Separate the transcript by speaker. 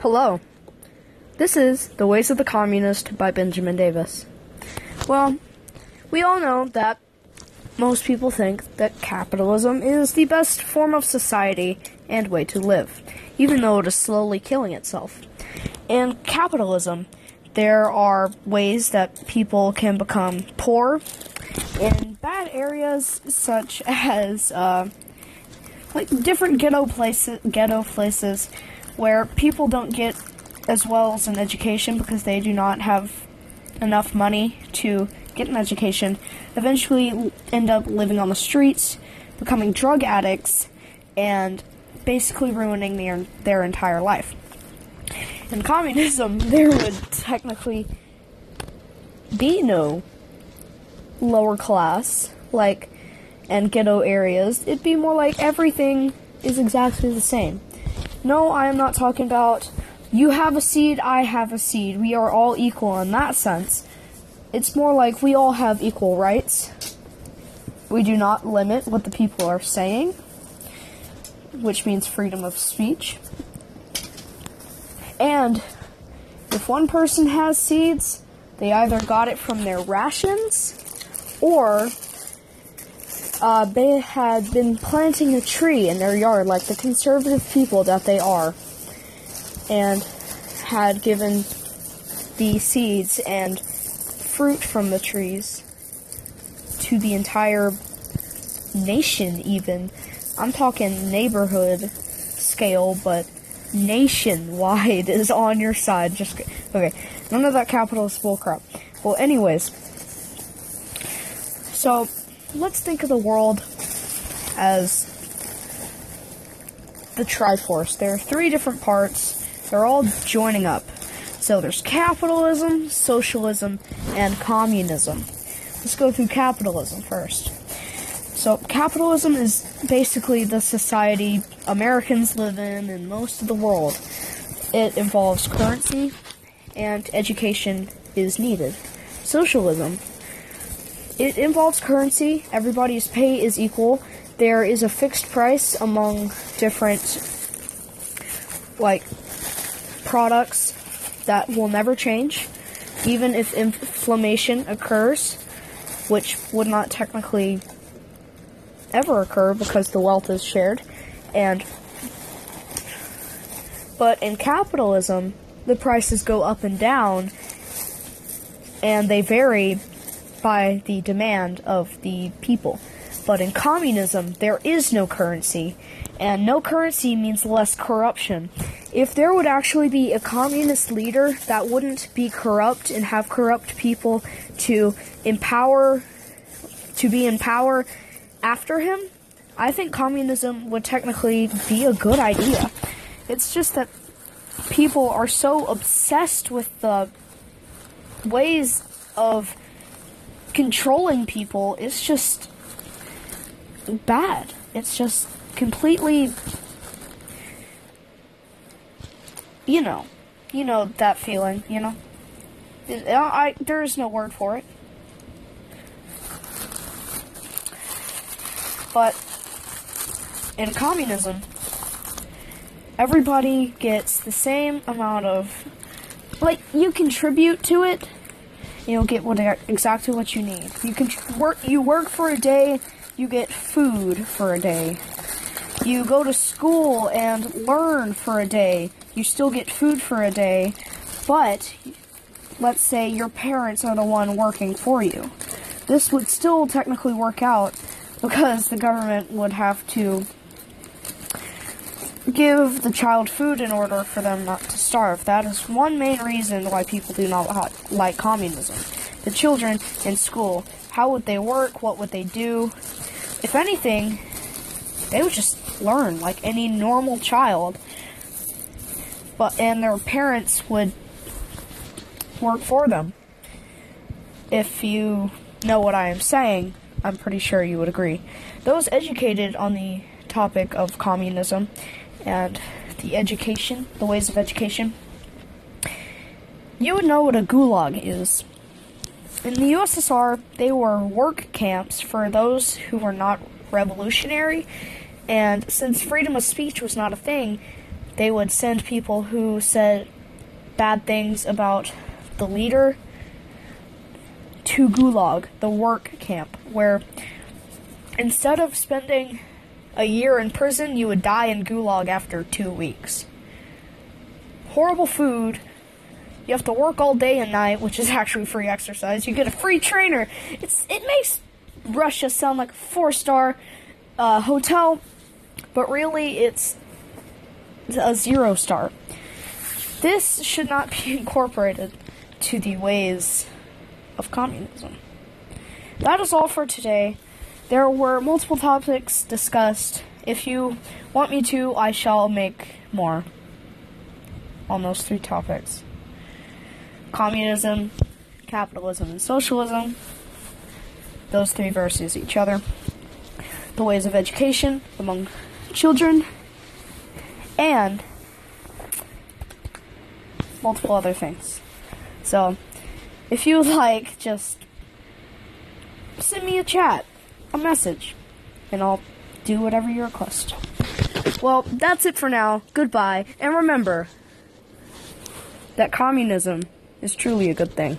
Speaker 1: Hello. This is The Ways of the Communist by Benjamin Davis. Well, we all know that most people think that capitalism is the best form of society and way to live, even though it is slowly killing itself. In capitalism, there are ways that people can become poor in bad areas such as uh, like different ghetto places ghetto places where people don't get as well as an education because they do not have enough money to get an education eventually end up living on the streets becoming drug addicts and basically ruining their their entire life in communism there would technically be no lower class like and ghetto areas, it'd be more like everything is exactly the same. No, I am not talking about you have a seed, I have a seed. We are all equal in that sense. It's more like we all have equal rights. We do not limit what the people are saying, which means freedom of speech. And if one person has seeds, they either got it from their rations or uh, they had been planting a tree in their yard like the conservative people that they are, and had given the seeds and fruit from the trees to the entire nation, even. I'm talking neighborhood scale, but nationwide is on your side. Just okay, none of that capitalist bullcrap. Well, anyways, so let's think of the world as the Triforce. There are three different parts. They're all joining up. So there's capitalism, socialism, and communism. Let's go through capitalism first. So capitalism is basically the society Americans live in and most of the world. It involves currency and education is needed. Socialism it involves currency. Everybody's pay is equal. There is a fixed price among different like products that will never change, even if inflation occurs, which would not technically ever occur because the wealth is shared. And but in capitalism, the prices go up and down and they vary by the demand of the people. But in communism, there is no currency, and no currency means less corruption. If there would actually be a communist leader that wouldn't be corrupt and have corrupt people to empower, to be in power after him, I think communism would technically be a good idea. It's just that people are so obsessed with the ways of controlling people is just bad. It's just completely you know, you know that feeling, you know. I, I there is no word for it. But in communism, everybody gets the same amount of like you contribute to it you'll get what exactly what you need. You can work. You work for a day. You get food for a day. You go to school and learn for a day. You still get food for a day, but let's say your parents are the one working for you. This would still technically work out because the government would have to give the child food in order for them not to starve. That is one main reason why people do not like communism. The children in school, how would they work? What would they do? If anything, they would just learn like any normal child. But and their parents would work for them. If you know what I am saying, I'm pretty sure you would agree. Those educated on the topic of communism and the education, the ways of education, you would know what a gulag is. In the USSR, they were work camps for those who were not revolutionary, and since freedom of speech was not a thing, they would send people who said bad things about the leader to Gulag, the work camp, where instead of spending a year in prison, you would die in Gulag after two weeks. Horrible food. You have to work all day and night, which is actually free exercise. You get a free trainer. It's it makes Russia sound like a four star uh, hotel, but really it's a zero star. This should not be incorporated to the ways of communism. That is all for today. There were multiple topics discussed. If you want me to, I shall make more on those three topics communism, capitalism, and socialism. Those three versus each other. The ways of education among children, and multiple other things. So, if you like, just send me a chat, a message, and I'll do whatever you request. Well, that's it for now. Goodbye, and remember that communism is truly a good thing.